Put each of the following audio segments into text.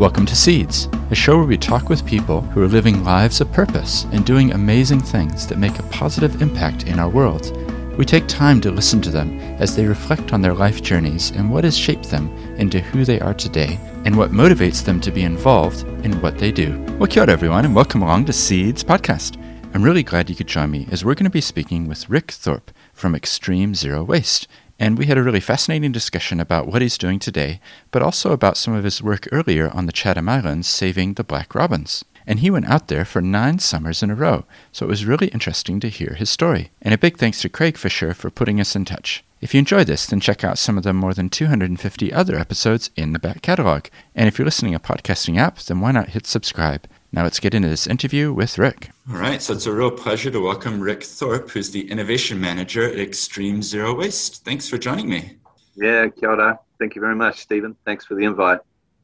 Welcome to Seeds, a show where we talk with people who are living lives of purpose and doing amazing things that make a positive impact in our world. We take time to listen to them as they reflect on their life journeys and what has shaped them into who they are today and what motivates them to be involved in what they do. Well, kia ora, everyone, and welcome along to Seeds Podcast. I'm really glad you could join me as we're going to be speaking with Rick Thorpe from Extreme Zero Waste. And we had a really fascinating discussion about what he's doing today, but also about some of his work earlier on the Chatham Islands saving the black robins. And he went out there for nine summers in a row, so it was really interesting to hear his story. And a big thanks to Craig Fisher for putting us in touch. If you enjoyed this, then check out some of the more than 250 other episodes in the back catalog. And if you're listening a podcasting app, then why not hit subscribe? Now let's get into this interview with Rick. All right, so it's a real pleasure to welcome Rick Thorpe, who's the Innovation Manager at Extreme Zero Waste. Thanks for joining me. Yeah, kia ora. Thank you very much, Stephen. Thanks for the invite.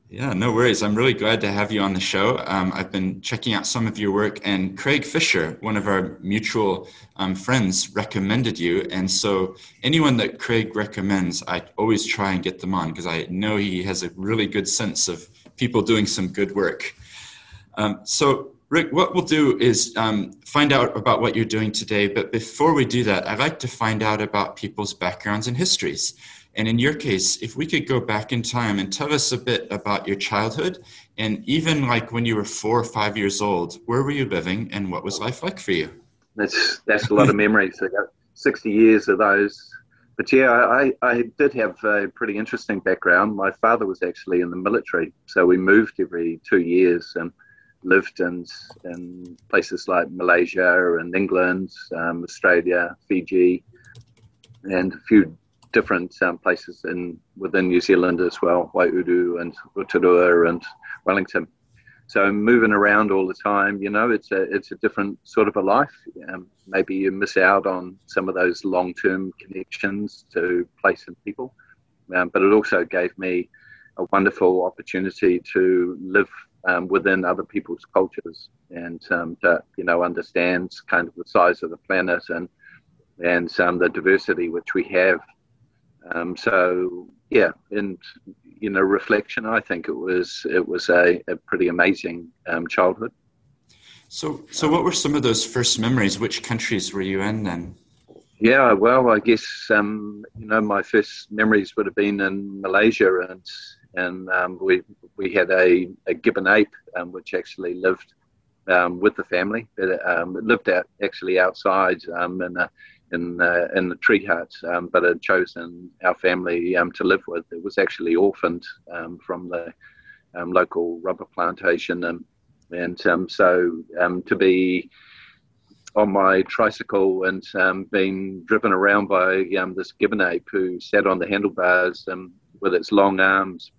Yeah, no worries. I'm really glad to have you on the show. Um, I've been checking out some of your work, and Craig Fisher, one of our mutual um, friends, recommended you. And so, anyone that Craig recommends, I always try and get them on because I know he has a really good sense of people doing some good work. Um, so, Rick, what we'll do is um, find out about what you're doing today. But before we do that, I'd like to find out about people's backgrounds and histories. And in your case, if we could go back in time and tell us a bit about your childhood, and even like when you were four or five years old, where were you living and what was life like for you? That's that's a lot of memories. I got 60 years of those. But yeah, I, I did have a pretty interesting background. My father was actually in the military, so we moved every two years and lived in, in places like Malaysia and England, um, Australia, Fiji, and a few different um, places in within New Zealand as well, Waiouru and Rotorua and Wellington. So moving around all the time, you know, it's a it's a different sort of a life. Um, maybe you miss out on some of those long term connections to place and people, um, but it also gave me a wonderful opportunity to live um, within other people's cultures and um, to you know understand kind of the size of the planet and and um, the diversity which we have. Um, so yeah, and you know reflection, I think it was it was a, a pretty amazing um, childhood. So so what were some of those first memories? Which countries were you in then? Yeah, well, I guess um, you know my first memories would have been in Malaysia and and um, we we had a, a gibbon ape um, which actually lived um, with the family. It, um, it, lived out actually outside um, in a, in uh, in the tree hut, um, but had chosen our family to live with. It was actually orphaned from the local rubber plantation, and and so to be on my tricycle and um, being driven around by um, this gibbon ape who sat on the handlebars um, with its long arms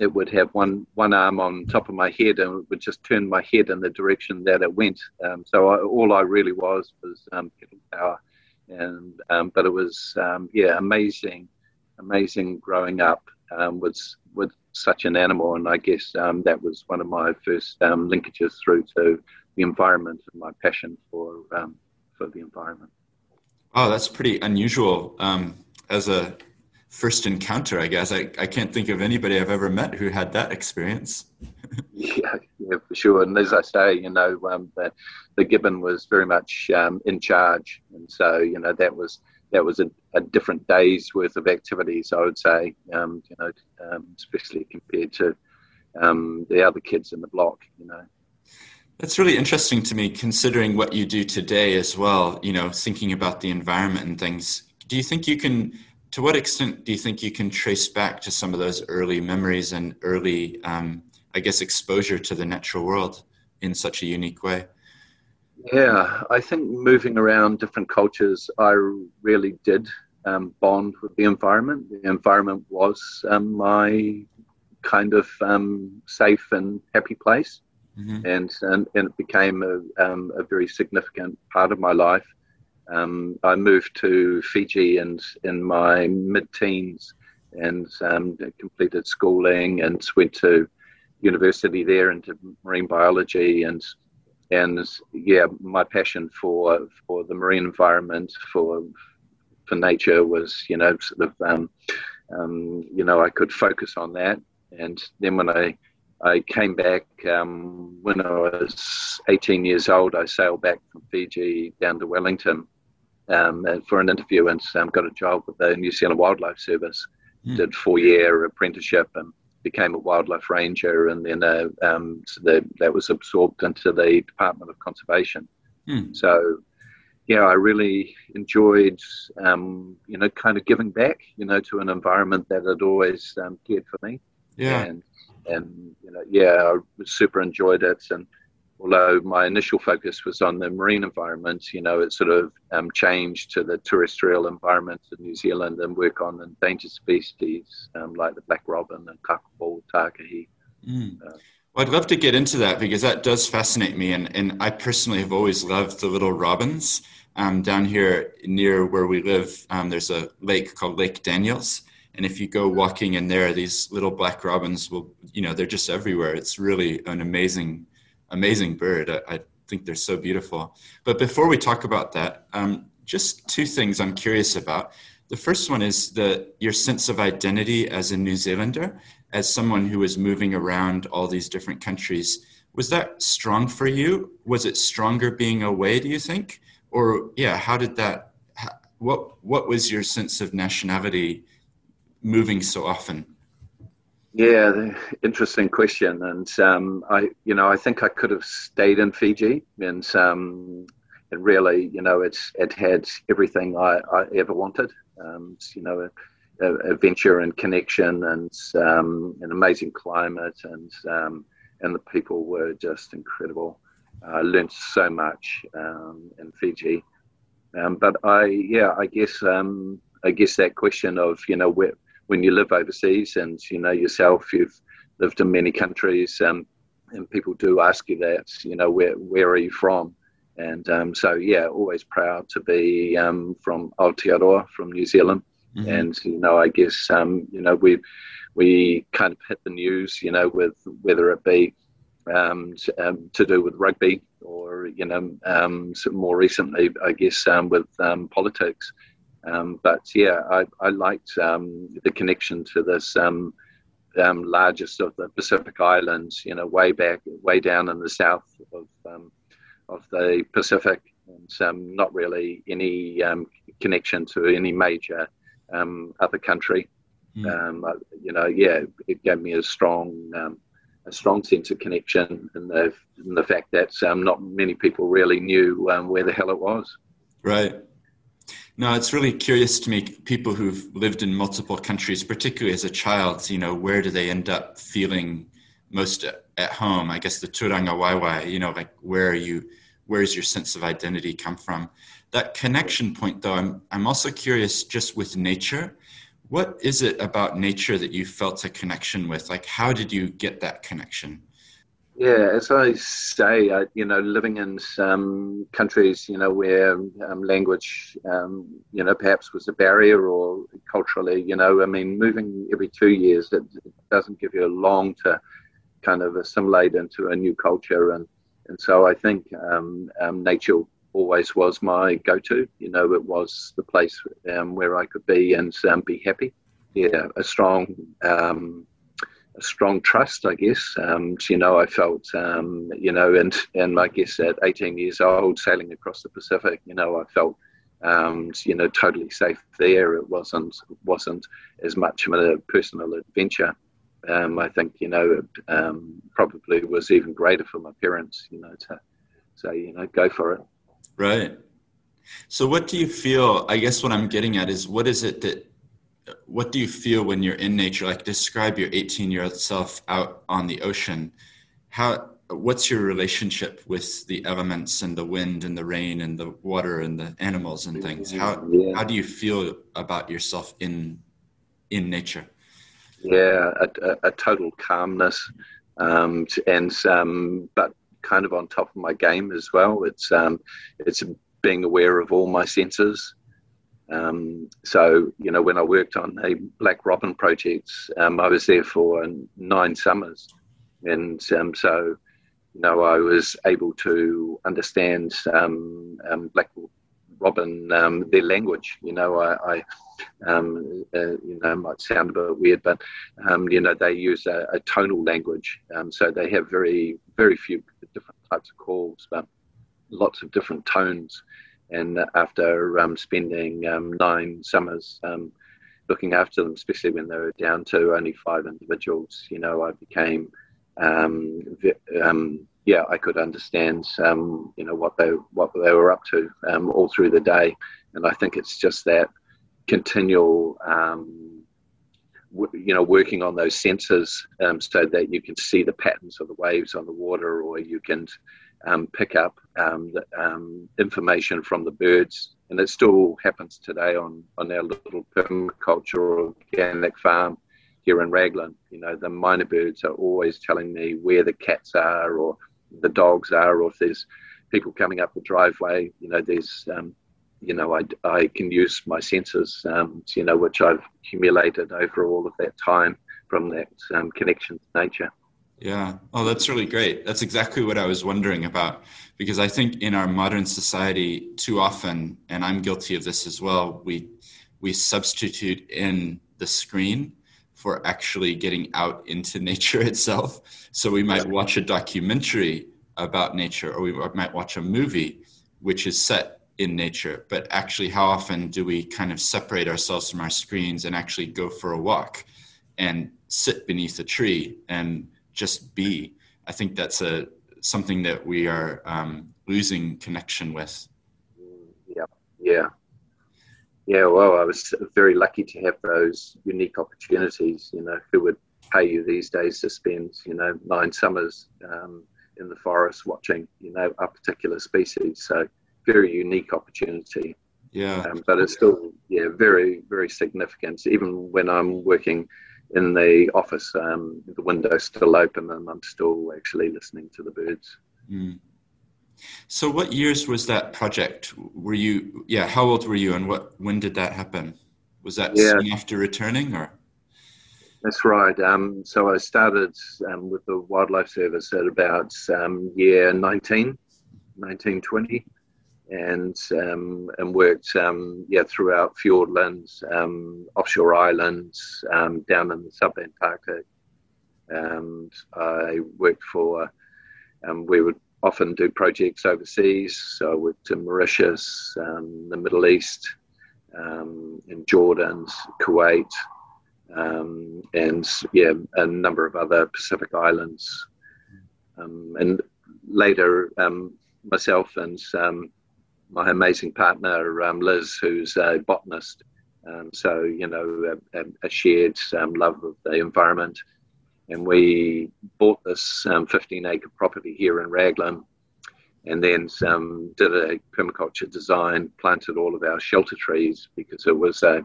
it would have one one arm on top of my head and it would just turn my head in the direction that it went. Um, so I, all I really was was um, pedal power, and um, but it was um, yeah amazing, amazing growing up um, with with such an animal, and I guess um, that was one of my first linkages through to the environment and my passion for for the environment. Oh, that's pretty unusual as a first encounter, I guess. I, I can't think of anybody I've ever met who had that experience. yeah, yeah, for sure. And as I say, you know, um, the, the gibbon was very much um, in charge, and so you know that was that was a, a different day's worth of activities. I would say, um, you know, um, especially compared to um, the other kids in the block, you know. That's really interesting to me, considering what you do today as well. You know, thinking about the environment and things. Do you think you can to what extent do you think you can trace back to some of those early memories and early, um, I guess, exposure to the natural world in such a unique way? Yeah, I think moving around different cultures, I really did um, bond with the environment. The environment was um, my kind of um, safe and happy place. Mm-hmm. And, and, and it became a, um, a very significant part of my life. Um, I moved to Fiji and in my mid-teens and um, completed schooling and went to university there into marine biology and and yeah, my passion for for the marine environment for for nature was you know sort of um, um, you know I could focus on that and then when I I came back um, when I was 18 years old. I sailed back from Fiji down to Wellington um, for an interview and um, got a job with the New Zealand Wildlife Service. Mm. Did four year apprenticeship and became a wildlife ranger, and then uh, um, so the, that was absorbed into the Department of Conservation. Mm. So, yeah, I really enjoyed, um, you know, kind of giving back, you know, to an environment that had always um, cared for me. Yeah. And, and you know, yeah, I super enjoyed it, and although my initial focus was on the marine environment, you know, it sort of um, changed to the terrestrial environment of New Zealand and work on endangered species um, like the black robin and kakapo takahe. Mm. Uh, well, I'd love to get into that because that does fascinate me. And, and I personally have always loved the little robins. Um, down here near where we live, um, there's a lake called Lake Daniels. And if you go walking in there, these little black robins will, you know, they're just everywhere. It's really an amazing amazing bird. I, I, think they're so beautiful. But before we talk about that, um, just two things I'm curious about. The first one is the your sense of identity as a New Zealander, as someone who was moving around all these different countries. Was that strong for you? Was it stronger being away? Do you think, or yeah, how did that? What what was your sense of nationality moving so often? Yeah, interesting question, and um, I, you know, I think I could have stayed in Fiji, and um, really, you know, it's it had everything I, I ever wanted. Um, you know, adventure and connection, and um, an amazing climate, and um, and the people were just incredible. I learned so much um, in Fiji, but I, yeah, I guess, I guess that question of you know where when you live overseas and you know yourself, you've lived in many countries, um, and people do ask you that, you know, where where are you from? And um, so, yeah, always proud to be um, from Aotearoa, from New Zealand. Mm-hmm. And you know, I guess um, you know we we kind of hit the news, you know, with whether it be um, to, um, to, do with rugby or you know um, more recently, I guess, um, with um, politics. Um, but yeah, I, I liked um, the connection to this um, um largest of the Pacific Islands, you know, way back, way down in the south of, um, of the Pacific, and um, not really any connection to any major other country. Mm. you know, yeah, it gave me a strong a strong sense of connection in the in the fact that um, not many people really knew um, where the hell it was. Right. No, it's really curious to me. People who've lived in multiple countries, particularly as a child, you know, where do they end up feeling most at home? I guess the turangawaewae, you know, like where are you? Where's your sense of identity come from? That connection point, though, I'm I'm also curious just with nature. What is it about nature that you felt a connection with? Like, how did you get that connection? Yeah, as I say, uh, you know, living in some countries, you know, where um, language, um, you know, perhaps was a barrier or culturally, you know, I mean, moving every two years, it, it doesn't give you a long to kind of assimilate into a new culture. And, and so I think um, um nature always was my go to. You know, it was the place um, where I could be and um, be happy. Yeah, a strong strong trust, I guess. Um, you know, I felt, um, you know, and and I guess at 18 years old, sailing across the Pacific, you know, I felt, um, you know, totally safe there. It wasn't wasn't as much of a personal adventure. Um, I think, you know, it um, probably was even greater for my parents, you know, to say, you know, go for it. Right. So, what do you feel? I guess what I'm getting at is what is it that what do you feel when you're in nature? Like describe your 18 year old self out on the ocean. How, what's your relationship with the elements and the wind and the rain and the water and the animals and things? How, yeah. how do you feel about yourself in, in nature? Yeah, a, a, a total calmness. Um, and, um, but kind of on top of my game as well. It's, um, it's being aware of all my senses. Um, so, you know, when I worked on the Black Robin projects, um, I was there for nine summers. And um, so, you know, I was able to understand um, um, black robin um, their language. You know, I, I uh, you know, might sound a bit weird, but you know, they use a, a tonal language, so they have very very few different types of calls, but lots of different tones. And after um, spending um, nine summers looking after them, especially when they were down to only five individuals, you know, I became um, um, yeah, I could understand, um, you know, what they what they were up to um, all through the day, and I think it's just that continual, um, you know, working on those sensors um, so that you can see the patterns of the waves on the water, or you can um, pick up the, information from the birds, and it still happens today on on our little permaculture organic farm here in Raglan. You know, the myna birds are always telling me where the cats are or the dogs are, or if there's people coming up the driveway. You know, there's, um, you know, I, I can use my senses, um, you know, which I've accumulated over all of that time from that um, connection to nature. Yeah. Oh, that's really great. That's exactly what I was wondering about because I think in our modern society, too often, and I'm guilty of this as well, we we substitute in the screen for actually getting out into nature itself. So we might watch a documentary about nature, or we might watch a movie which is set in nature. But actually, how often do we kind of separate ourselves from our screens and actually go for a walk and sit beneath a tree and just be? I think that's a something that we are um, losing connection with. Yeah, yeah, yeah, well, I was very lucky to have those unique opportunities. You know, who would pay you these days to spend, you know, nine summers um, in the forest watching, you know, a particular species? So, very unique opportunity. Yeah. Um, but it's still, yeah, very, very significant. Even when I'm working in the office, um, the window's still open and I'm still actually listening to the birds. Mm. So, what years was that project? Were you, yeah, how old were you and what, when did that happen? Was that yeah. soon after returning or? That's right. Um, so I started um, with the Wildlife Service at about um, year 19, 1920, and um, and worked um, yeah throughout Fiordlands, um, offshore islands, down in the sub-Antarctic. And I worked for, we would often do projects overseas. So I worked in Mauritius, um, the Middle East, um, in Jordan, Kuwait, um, and yeah, a number of other Pacific islands. Um, and later, um, myself and um, my amazing partner Liz, who's a botanist. so you know, a, a shared love of the environment and we bought this um, 15 acre property here in Raglan and then um, did a permaculture design, planted all of our shelter trees because it was a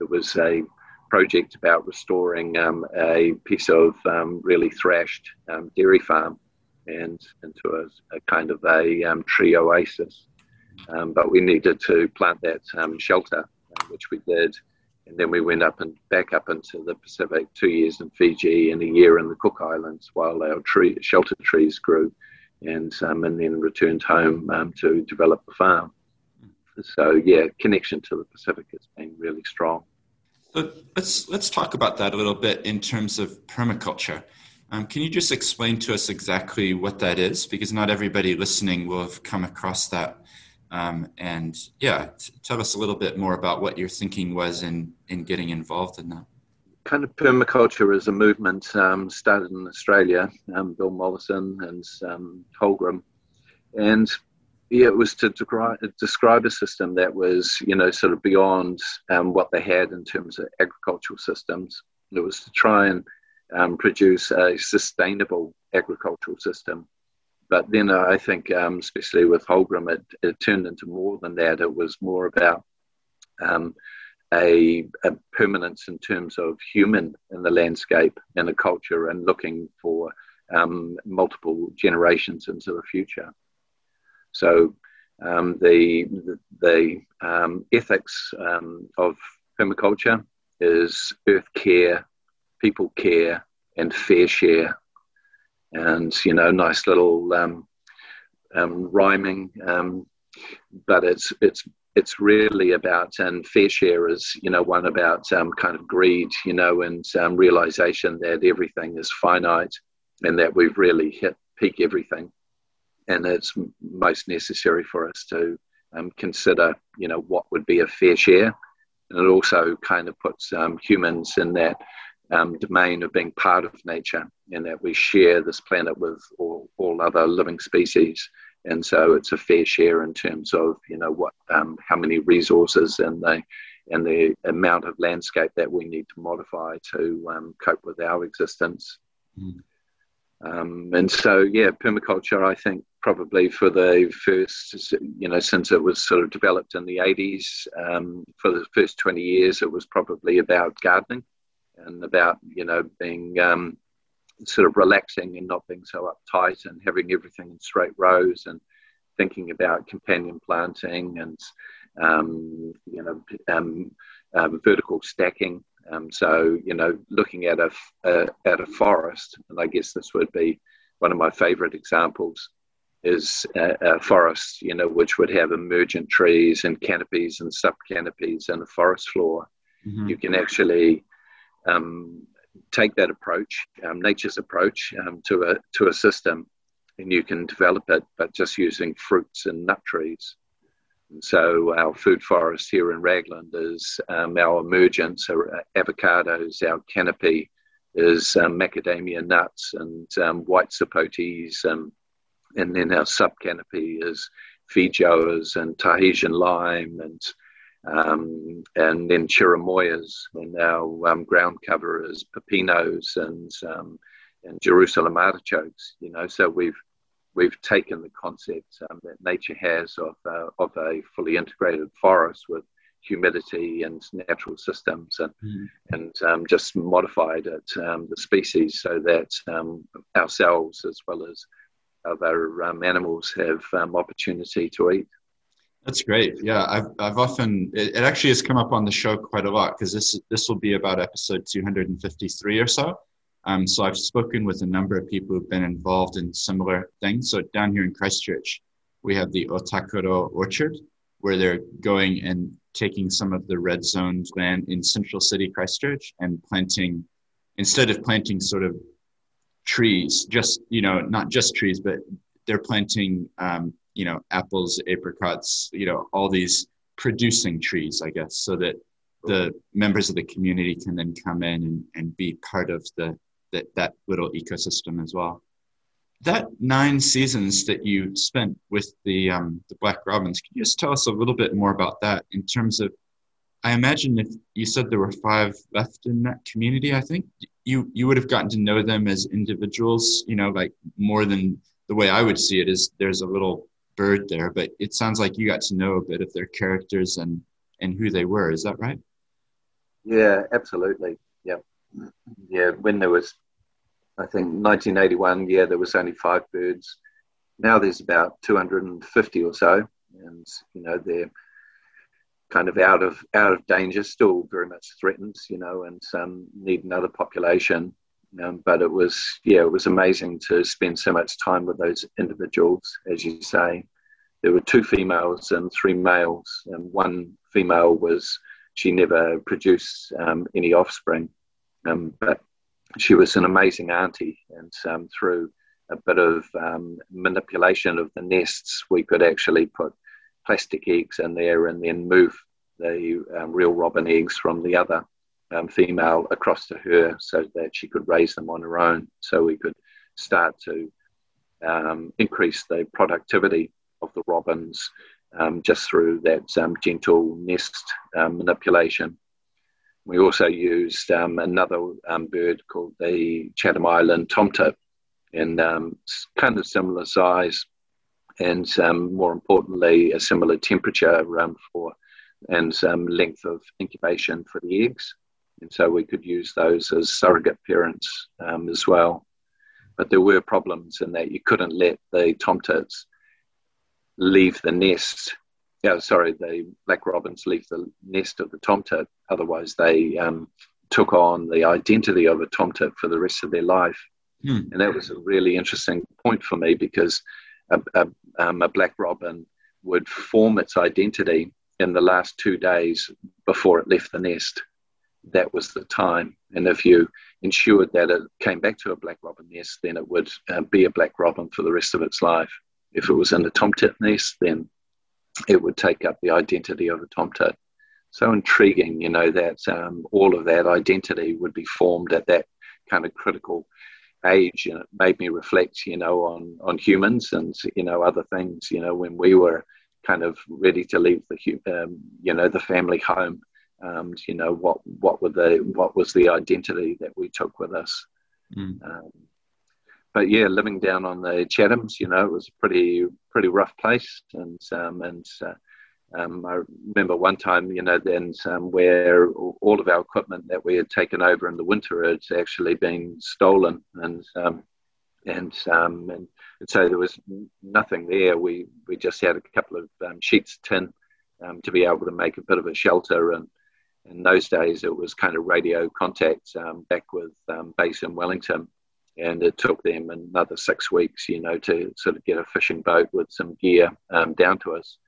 it was a project about restoring um, a piece of um, really thrashed um, dairy farm and into a, a kind of a um, tree oasis. But we needed to plant that shelter, which we did and then we went up and back up into the Pacific, two years in Fiji and a year in the Cook Islands while our tree shelter trees grew, and um, and then returned home um, to develop the farm. So yeah, connection to the Pacific has been really strong. So let's let's talk about that a little bit in terms of permaculture. Um, can you just explain to us exactly what that is? Because not everybody listening will have come across that um, and yeah, t- tell us a little bit more about what your thinking was in, in getting involved in that. Kind of permaculture is a movement um, started in Australia, um, Bill Mollison and um, Holmgren. And yeah, it was to describe a system that was, you know, sort of beyond um, what they had in terms of agricultural systems. It was to try and um, produce a sustainable agricultural system but then I think, um, especially with Holmgren, it, it, turned into more than that. It was more about um, a, a, permanence in terms of human in the landscape and the culture and looking for um, multiple generations into the future. So um, the, the, the um, ethics um, of permaculture is earth care, people care, and fair share and you know, nice little um, um, rhyming. Um, but it's it's it's really about and fair share is you know one about um, kind of greed you know and um, realization that everything is finite and that we've really hit peak everything and it's most necessary for us to consider you know what would be a fair share and it also kind of puts um, humans in that um, domain of being part of nature and that we share this planet with all, all other living species and so it's a fair share in terms of you know what um, how many resources and the and the amount of landscape that we need to modify to um, cope with our existence. Mm. Um, and so, yeah, permaculture, I think probably for the first, you know, since it was sort of developed in the 80s, um, for the first 20 years, it was probably about gardening and about, you know, being um, sort of relaxing and not being so uptight and having everything in straight rows and thinking about companion planting and um, you know um, um, vertical stacking. Um, so you know looking at a, a, at a forest, and I guess this would be one of my favourite examples is a, a, forest, you know, which would have emergent trees and canopies and sub canopies and a forest floor. Mm-hmm. You can actually um, take that approach, um, nature's approach, um, to a to a system, and you can develop it, but just using fruits and nut trees. And so our food forest here in Raglan is um, our emergence, our avocados, our canopy is um, macadamia nuts and white sapotes, and then our sub canopy is feijoas and Tahitian lime and um, and then chirimoyas, and now um, ground cover is pepinos and um, and Jerusalem artichokes. You know, so we've we've taken the concept um, that nature has of uh, of a fully integrated forest with humidity and natural systems and mm. and um, just modified it um, the species so that ourselves as well as other animals have opportunity to eat. That's great. Yeah, I've, I've often it, it actually has come up on the show quite a lot because this this will be about episode 253 or so. Um, so I've spoken with a number of people who've been involved in similar things. So down here in Christchurch, we have the Otakaro Orchard, where they're going and taking some of the red zoned land in Central City, Christchurch, and planting instead of planting sort of trees, just you know, not just trees, but they're planting um, you know apples apricots you know all these producing trees i guess so that the members of the community can then come in and, and be part of the, the that little ecosystem as well. That nine seasons that you spent with the um, the black robins can you just tell us a little bit more about that in terms of i imagine if you said there were five left in that community i think you you would have gotten to know them as individuals you know like more than the way i would see it is there's a little bird there, but it sounds like you got to know a bit of their characters and and who they were. Is that right? Yeah, absolutely. Yeah, yeah. When there was, I think 1981. Yeah, there was only five birds. Now there's about 250 or so, and you know they're kind of out of out of danger, still very much threatened. You know, and um, need another population. Um, but it was, yeah, it was amazing to spend so much time with those individuals, as you say. There were two females and three males, and one female was, she never produced um, any offspring, um, but she was an amazing auntie. And um, through a bit of um, manipulation of the nests, we could actually put plastic eggs in there and then move the um, real robin eggs from the other um, female across to her so that she could raise them on her own. So we could start to um, increase the productivity of the robins um, just through that um, gentle nest um, manipulation. We also used um, another bird called the Chatham Island tomtit, and kind of similar size, and more importantly, a similar temperature for and length of incubation for the eggs and so we could use those as surrogate parents um, as well. But there were problems in that you couldn't let the tomtits leave the nest. Yeah, sorry, the black robins leave the nest of the tomtit. Otherwise, they um, took on the identity of a tomtit for the rest of their life. Hmm. And that was a really interesting point for me because a, a, um, a black robin would form its identity in the last two days before it left the nest, that was the time. And if you ensured that it came back to a black robin nest, then it would uh, be a black robin for the rest of its life. If it was in a tomtit nest, then it would take up the identity of a tomtit. So intriguing, you know, that um, all of that identity would be formed at that kind of critical age. And it made me reflect, you know, on, on humans and, you know, other things, you know, when we were kind of ready to leave the, um, you know, the family home. Um, you know what what were the what was the identity that we took with us mm. um, but yeah, living down on the Chathams, you know, it was a pretty pretty rough place, and um, and uh, um, I remember one time, you know, then um, where all of our equipment that we had taken over in the winter had actually been stolen, and um, and, um, and and so there was nothing there. We we just had a couple of um, sheets of tin um, to be able to make a bit of a shelter, and in those days it was kind of radio contact back with base in Wellington and it took them another six weeks, you know, to sort of get a fishing boat with some gear um, down to us.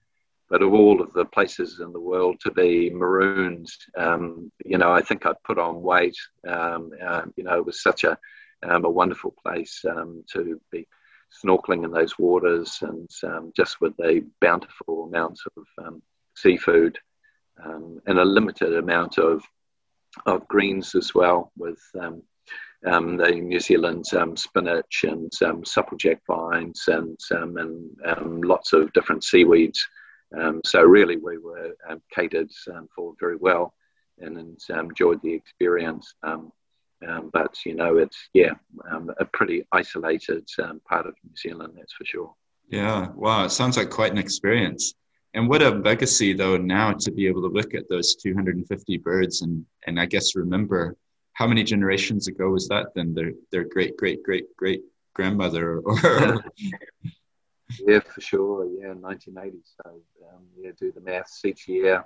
But of all of the places in the world to be marooned, um, you know, I think I'd put on weight. Um, uh, you know, it was such a um, a wonderful place um, to be snorkeling in those waters, and um, just with the bountiful amounts of seafood and a limited amount of of greens as well, with um, the New Zealand um, spinach and um, supplejack vines and um, and um, lots of different seaweeds. Um, so really, we were catered for very well and, and enjoyed the experience. but you know, it's yeah, a pretty isolated part of New Zealand, that's for sure. Yeah, wow, it sounds like quite an experience. And what a legacy, though, now to be able to look at those 250 birds and, and I guess remember how many generations ago was that then their their great great great great grandmother or yeah for sure. Yeah 1980 so um, yeah do the maths each year.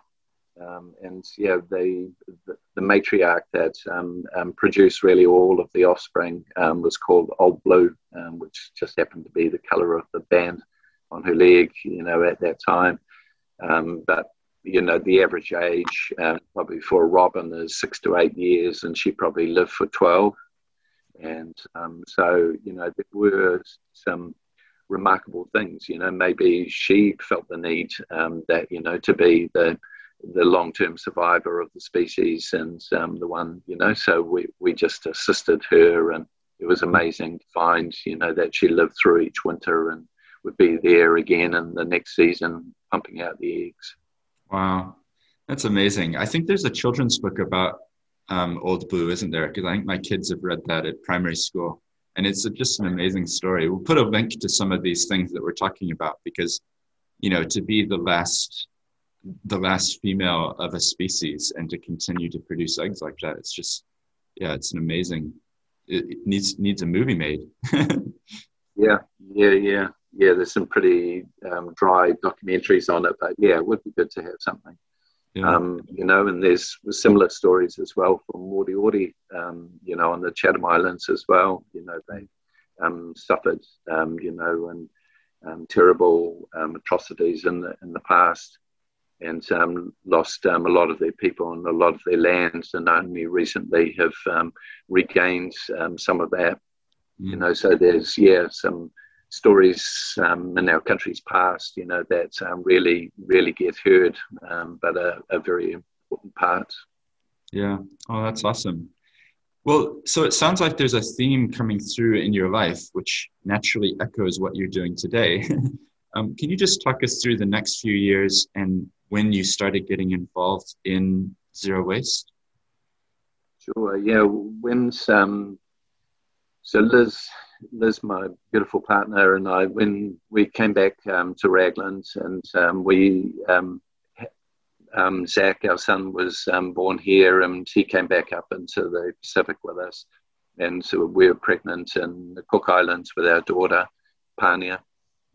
Um, and yeah the, the, the matriarch that um, um produced really all of the offspring um, was called old blue um, which just happened to be the color of the band on her leg you know at that time but you know, the average age uh, probably for a robin is six to eight years, and she probably lived for 12. And um, so, you know, there were some remarkable things. You know, maybe she felt the need um, that, you know, to be the the long-term survivor of the species and um, the one, you know, so we, we just assisted her and it was amazing to find, you know, that she lived through each winter and would be there again in the next season pumping out the eggs. Wow, that's amazing. I think there's a children's book about um, Old Blue, isn't there? Because I think my kids have read that at primary school, and it's just an amazing story. We'll put a link to some of these things that we're talking about because, you know, to be the last, the last female of a species and to continue to produce eggs like that, it's just, yeah, it's an amazing. It, it needs needs a movie made. yeah, yeah, yeah yeah, there's some pretty um, dry documentaries on it, but yeah, it would be good to have something. Yeah. Um, you know, and there's similar stories as well from Moriori, um, you know, on the Chatham Islands as well. You know, they um, suffered, um, you know, and um, terrible atrocities in the in the past, and lost a lot of their people and a lot of their lands, and only recently have regained some of that. Mm. You know, so there's yeah some stories um, in our country's past, you know, that um, really, really get heard, um, but a, a, very important part. Yeah. Oh, that's awesome. Well, so it sounds like there's a theme coming through in your life, which naturally echoes what you're doing today. Um, can you just talk us through the next few years and when you started getting involved in zero waste? Sure. Yeah. When um, so Liz Liz, my beautiful partner, and I, when we came back um, to Raglan, and um, we, um, um Zach, our son, was um, born here, and he came back up into the Pacific with us, and so we were pregnant in the Cook Islands with our daughter, Pania,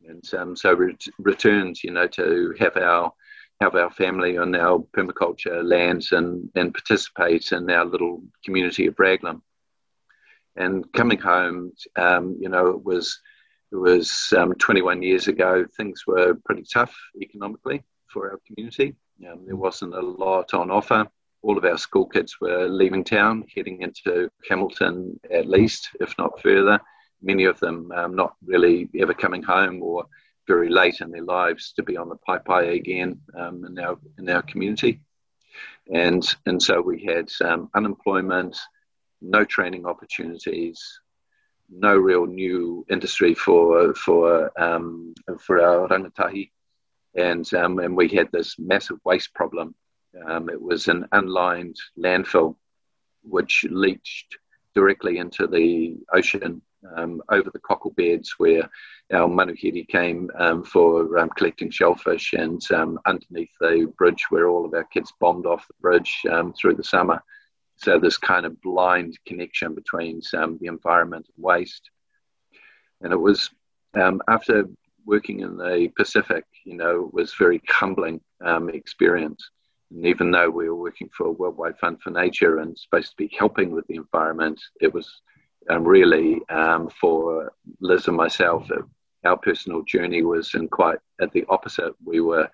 and um, so we returned, you know, to have our have our family on our permaculture lands and, and participate in our little community of Raglan. And coming home, um, you know, it was it was um, 21 years ago. Things were pretty tough economically for our community, Um, there wasn't a lot on offer. All of our school kids were leaving town, heading into Hamilton at least, if not further. Many of them um, not really ever coming home or very late in their lives to be on the pai again um, in our in our community, and and so we had um, unemployment, no training opportunities, no real new industry for for um, for our rangatahi, and um, and we had this massive waste problem. Um, it was an unlined landfill, which leached directly into the ocean um, over the cockle beds where our manuhiri came um, for um, collecting shellfish and underneath the bridge where all of our kids bombed off the bridge through the summer. So this kind of blind connection between um, the environment and waste. And it was after working in the Pacific, you know, it was very humbling experience. And even though we were working for a Worldwide Fund for Nature and supposed to be helping with the environment, it was um, really um, for Liz and myself, uh, our personal journey was in quite at the opposite. We were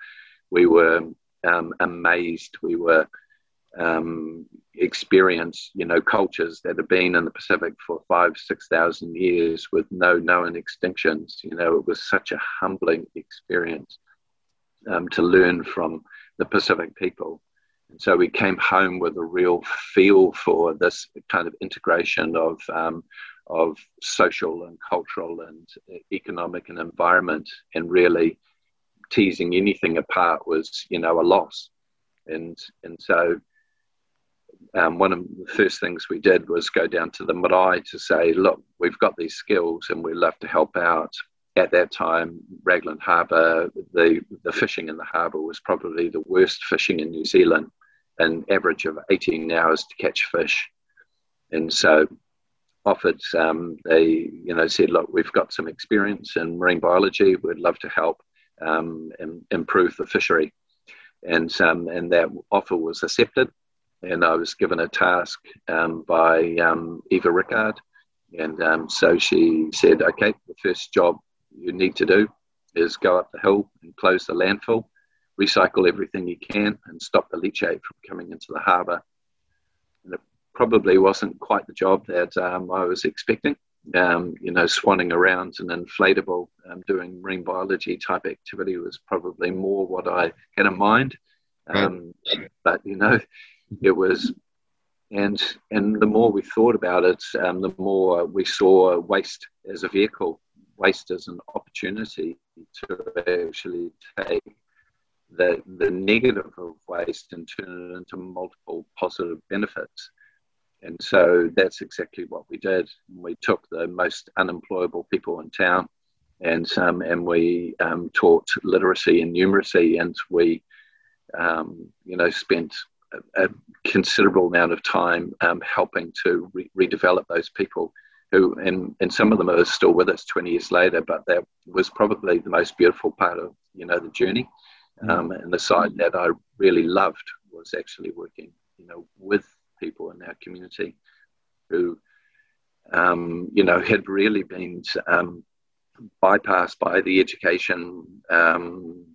we were um, amazed. We were um, experienced, you know, cultures that have been in the Pacific for five, six thousand years with no known extinctions. You know, it was such a humbling experience um, to learn from the Pacific people. And so we came home with a real feel for this kind of integration of, um, of social and cultural and economic and environment, and really teasing anything apart was, you know, a loss. And, and so um, one of the first things we did was go down to the marae to say, look, we've got these skills and we'd love to help out. At that time, Raglan Harbour, the, the fishing in the harbour was probably the worst fishing in New Zealand an average of 18 hours to catch fish. And so offered, um, they, you know, said, look, we've got some experience in marine biology. We'd love to help um, improve the fishery. And, um, and that offer was accepted. And I was given a task um, by um, Eva Rickard. And um, so she said, okay, the first job you need to do is go up the hill and close the landfill recycle everything you can and stop the leachate from coming into the harbour. And it probably wasn't quite the job that um, I was expecting. Um, you know, swanning around an inflatable, um, doing marine biology type activity was probably more what I had in mind. Um, but you know, it was, and and the more we thought about it, um, the more we saw waste as a vehicle, waste as an opportunity to actually take the, the negative of waste and turn it into multiple positive benefits. And so that's exactly what we did. We took the most unemployable people in town and, um, and we um, taught literacy and numeracy and we, um, you know, spent a, a, considerable amount of time um, helping to re- redevelop those people who, and, and some of them are still with us 20 years later, but that was probably the most beautiful part of, you know, the journey. Um, and the side that I really loved was actually working, you know, with people in our community who, um, you know, had really been um, bypassed by the education um,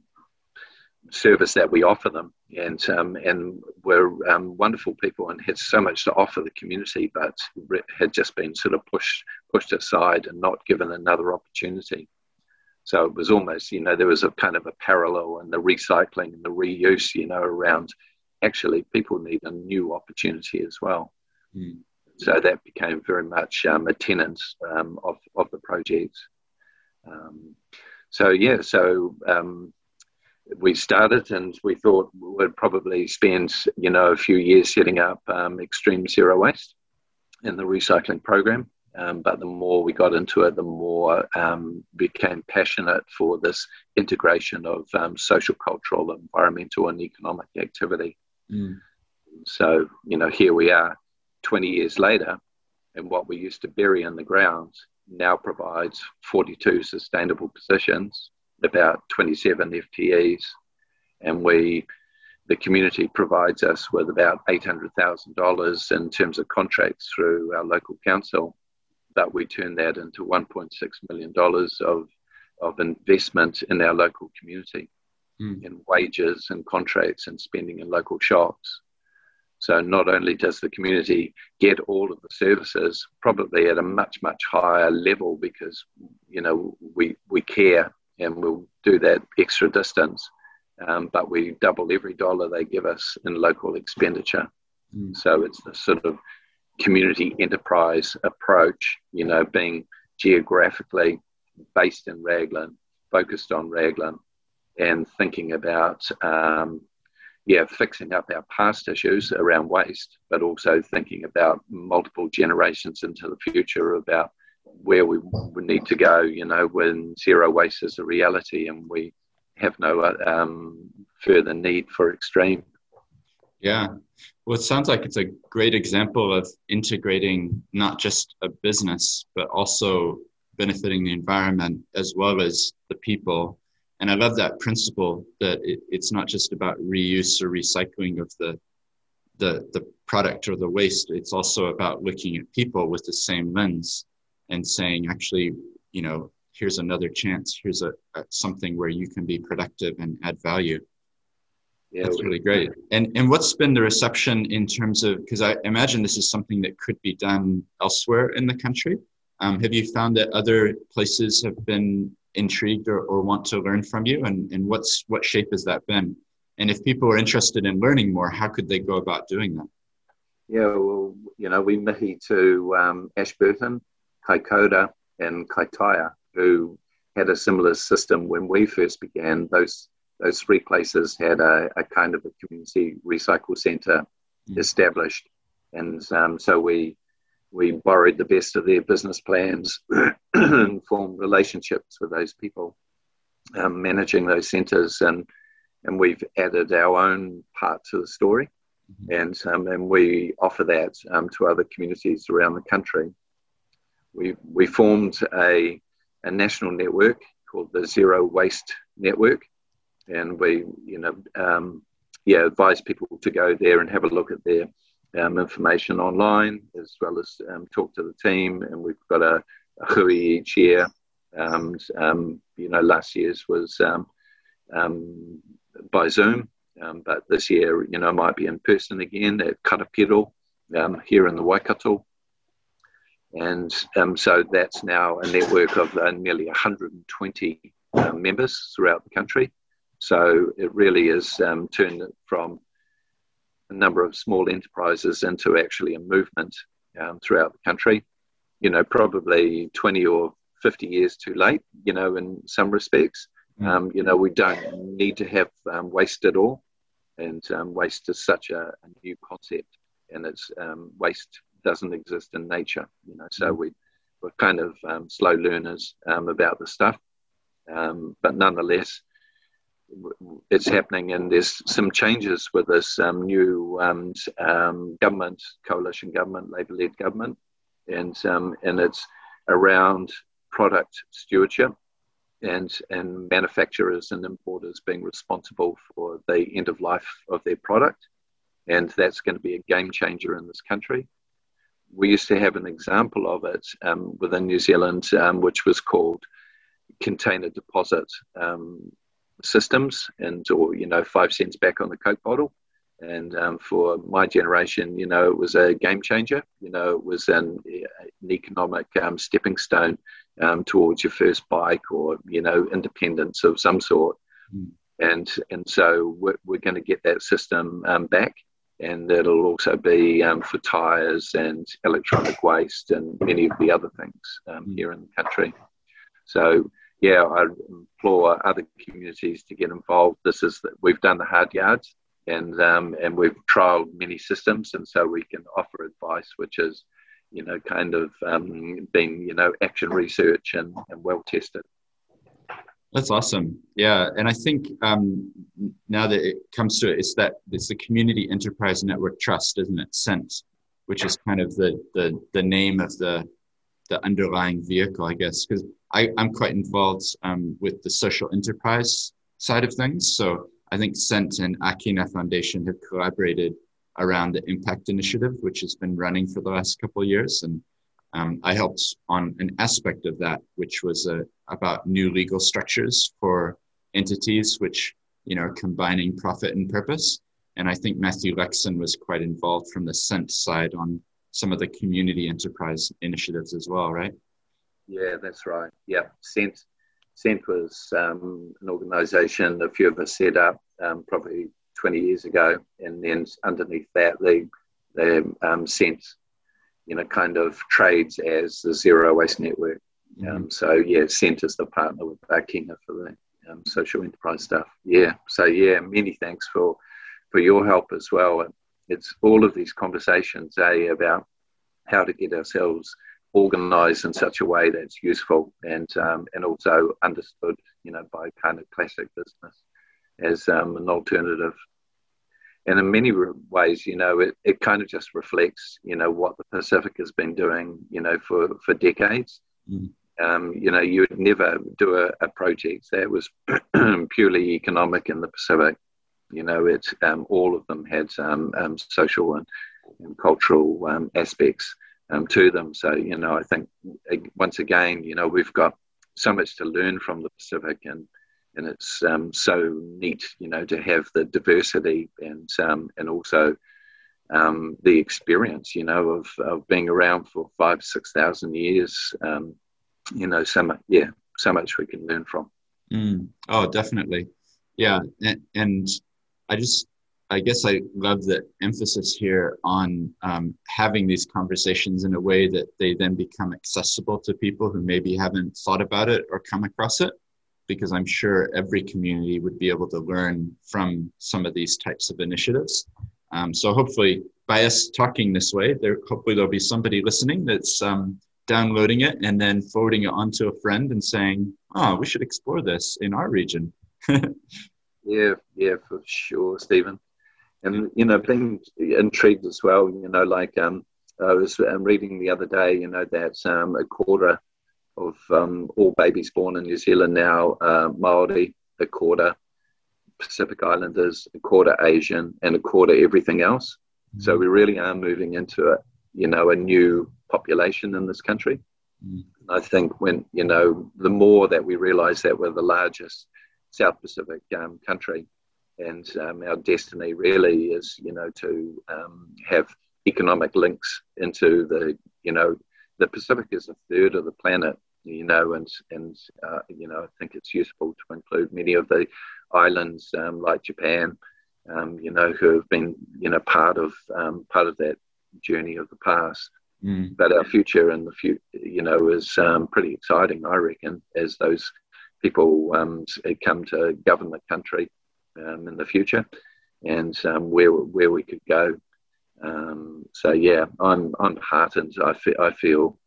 service that we offer them, and um, and were um, wonderful people and had so much to offer the community, but had just been sort of pushed pushed aside and not given another opportunity. So it was almost, you know, there was a kind of a parallel in the recycling and the reuse, you know, around actually people need a new opportunity as well. Mm. So that became very much um, a tenant um, of, of the project. Um, so, yeah, so um, we started and we thought we'd probably spend, you know, a few years setting up um, extreme zero waste in the recycling program. Um, but the more we got into it, the more um, became passionate for this integration of um, social, cultural, environmental, and economic activity. Mm. So, you know, here we are 20 years later, and what we used to bury in the ground now provides 42 sustainable positions, about 27 FTEs, and we the community provides us with about $800,000 in terms of contracts through our local council but we turn that into $1.6 million of, of investment in our local community. mm. in wages and contracts and spending in local shops. So not only does the community get all of the services, probably at a much much higher level because you know we we care and we'll do that extra distance, um, but we double every dollar they give us in local expenditure. Mm. So it's the sort of community enterprise approach, you know, being geographically based in Raglan, focused on Raglan, and thinking about um, yeah, fixing up our past issues around waste, but also thinking about multiple generations into the future about where we, we need to go, you know, when zero waste is a reality and we have no um, further need for Xtreme. Yeah. Well, it sounds like it's a great example of integrating not just a business, but also benefiting the environment as well as the people and I love that principle that it, it's not just about reuse or recycling of the, the the product or the waste. It's also about looking at people with the same lens and saying, actually, you know, here's another chance. Here's a, a something where you can be productive and add value. Yeah, that's really great. And and what's been the reception in terms of because I imagine this is something that could be done elsewhere in the country. Um, have you found that other places have been intrigued or, or want to learn from you and, and what's what shape has that been and if people are interested in learning more how could they go about doing that yeah well you know we mihi to um, Ashburton Kaikoura and Kaitaia who had a similar system when we first began. Those those three places had a, a kind of a community recycle center mm. established. And um, so we we borrowed the best of their business plans and formed relationships with those people um, managing those centres and and we've added our own part to the story. Mm-hmm. and um, and we offer that um, to other communities around the country we we formed a a national network called the Zero Waste Network and we you know um, yeah advise people to go there and have a look at their um, information online as well as um, talk to the team. And we've got a, a hui each year. And, um, you know, last year's was um, um, by Zoom, um, but this year, you know, might be in person again at Karapiro here in the Waikato. And so that's now a network of uh, nearly 120 uh, members throughout the country. So it really is turned from a number of small enterprises into actually a movement um, throughout the country. You know, probably 20 or 50 years too late, you know, in some respects. Mm. Um, you know, we don't need to have um, waste at all. And um, waste is such a, a, new concept, and it's um, waste doesn't exist in nature, you know, so mm. we, we're kind of um, slow learners about the stuff. but nonetheless, it's happening, and there's some changes with this um, new um, um, government, coalition government, Labour-led government, and um, and it's around product stewardship and and manufacturers and importers being responsible for the end of life of their product, and that's going to be a game changer in this country. We used to have an example of it um, within New Zealand, um, which was called container deposit systems and or you know five cents back on the coke bottle. And um, for my generation you know it was a game changer. You know it was an, an economic um, stepping stone um, towards your first bike or you know independence of some sort. Mm. and and so we're, we're going to get that system um, back and it'll also be um, for tires and electronic waste and many of the other things mm. here in the country so yeah, I implore other communities to get involved. This is we've done the hard yards, and um, and we've trialed many systems, and so we can offer advice, which is, you know, kind of um, being you know action research and, and well tested. That's awesome. Yeah, and I think um, now that it comes to it, it's that it's the Community Enterprise Network Trust, isn't it? CENT, which is kind of the the the name of the the underlying vehicle, I guess, because I I'm quite involved um, with the social enterprise side of things. So I think CENT and Akina Foundation have collaborated around the Impact Initiative, which has been running for the last couple of years. And um, I helped on an aspect of that, which was uh, about new legal structures for entities which you know, combining profit and purpose. And I think Matthew Lexon was quite involved from the Cent side on some of the community enterprise initiatives as well, right? Yeah, that's right. Yeah, Cent, Cent was um, an organisation a few of us set up um, probably 20 years ago, and then underneath that, the the um, Cent, you know, kind of trades as the Zero Waste Network. Mm-hmm. Um, so yeah, Cent is the partner with Akina for the um, social enterprise stuff. Yeah. So yeah, many thanks for for your help as well. It's all of these conversations, eh, about how to get ourselves organized in such a way that's useful and um, and also understood, you know, by kind of classic business as um, an alternative. And in many ways, you know, it, it kind of just reflects, you know, what the Pacific has been doing, you know, for, for decades. Mm. Um, you know, you would never do a, a project that was purely economic in the Pacific. You know, it's um, all of them had um, um social and, and cultural um, aspects um, to them. So, you know, I think once again, you know, we've got so much to learn from the Pacific, and and it's so neat, you know, to have the diversity and and also the experience, you know, of, of being around for five, six thousand years. Um, you know, so much, yeah, so much we can learn from. Mm. Oh, definitely. Yeah. And, and, I just, I guess I love the emphasis here on um, having these conversations in a way that they then become accessible to people who maybe haven't thought about it or come across it. Because I'm sure every community would be able to learn from some of these types of initiatives. Um, so hopefully, by us talking this way, there hopefully there'll be somebody listening that's um, downloading it and then forwarding it on to a friend and saying, "Oh, we should explore this in our region." yeah, yeah, for sure, Stephen. And you know, being intrigued as well. You know, like um, I was um, reading the other day. You know that um, a quarter of um, all babies born in New Zealand now uh, Maori, a quarter Pacific Islanders, a quarter Asian, and a quarter everything else. Mm-hmm. So we really are moving into a you know a new population in this country. Mm. I think when, you know, the more that we realize that we're the largest South Pacific um, country and um, our destiny really is, you know, to um, have economic links into the, you know, the Pacific is a third of the planet, you know, and, and uh, you know, I think it's useful to include many of the islands um, like Japan, um, you know, who have been, you know, part of, um, part of that journey of the past. Mm. But our future and the future, you know, is um, pretty exciting, I reckon, as those people um, come to govern the country um, in the future and um, where where we could go. Um, so yeah, I'm I'm heartened. I feel, I feel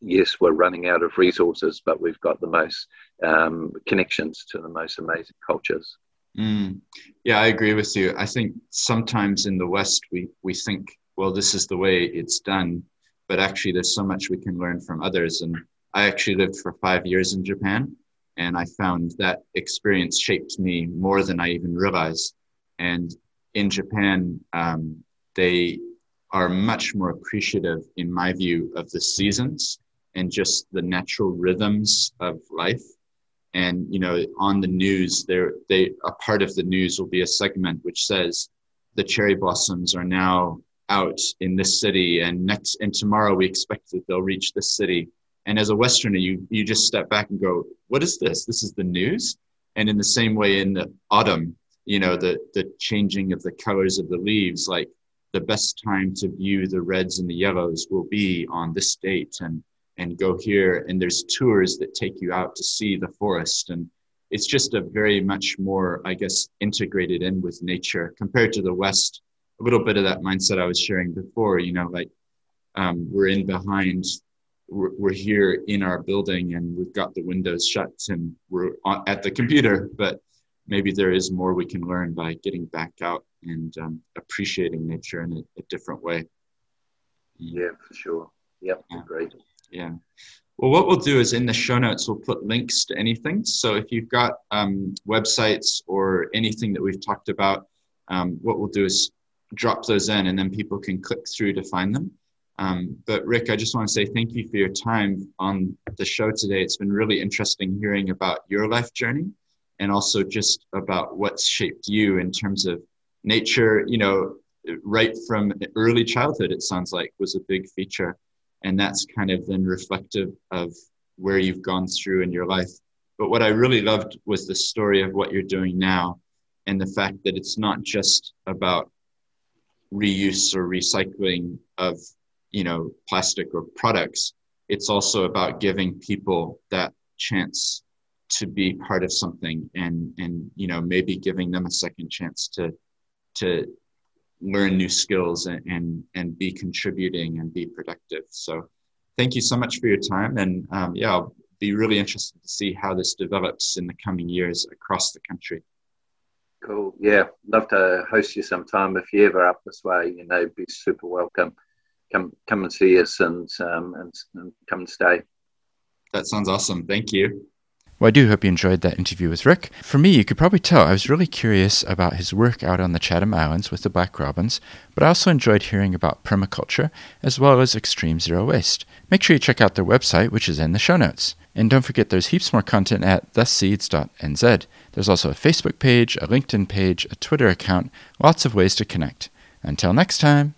yes, we're running out of resources, but we've got the most um, connections to the most amazing cultures. Mm. Yeah, I agree with you. I think sometimes in the West we we think, well, this is the way it's done, but actually there's so much we can learn from others. And I actually lived for five years in Japan, and I found that experience shaped me more than I even realized. And in Japan, um, they are much more appreciative, in my view, of the seasons and just the natural rhythms of life. And you know, on the news, there they a part of the news will be a segment which says the cherry blossoms are now out in this city and next and tomorrow we expect that they'll reach this city. And as a westerner you you just step back and go what is this? This is the news? And in the same way in the autumn you know the the changing of the colors of the leaves like the best time to view the reds and the yellows will be on this date. And and go here and there's tours that take you out to see the forest and it's just a very much more i guess integrated in with nature compared to the west a little bit of that mindset I was sharing before. You know, like um, we're in behind, we're, we're, here in our building and we've got the windows shut and we're at the computer, but maybe there is more we can learn by getting back out and um, appreciating nature in a, a, different way. Yeah, for sure. Yep, yeah. great. Yeah. Well, what we'll do is in the show notes, we'll put links to anything. So if you've got um, websites or anything that we've talked about, um, what we'll do is drop those in and then people can click through to find them. Um, but Rick, I just want to say thank you for your time on the show today. It's been really interesting hearing about your life journey and also just about what's shaped you in terms of nature. You know, right from early childhood, it sounds like was a big feature, and that's kind of then reflective of where you've gone through in your life. But what I really loved was the story of what you're doing now, and the fact that it's not just about reuse or recycling of you know plastic or products it's also about giving people that chance to be part of something and and you know maybe giving them a second chance to to learn new skills and and, and be contributing and be productive so thank you so much for your time and um, yeah i'll be really interested to see how this develops in the coming years across the country cool yeah love to host you sometime if you're ever up this way you know be super welcome come come and see us and um, and, and come and stay. That sounds awesome. Thank you. Well, I do hope you enjoyed that interview with Rick. For me, you could probably tell I was really curious about his work out on the Chatham Islands with the Black Robins, but I also enjoyed hearing about permaculture as well as Xtreme zero waste. Make sure you check out their website, which is in the show notes. And don't forget there's heaps more content at theseeds.nz. There's also a Facebook page, a LinkedIn page, a Twitter account, lots of ways to connect. Until next time.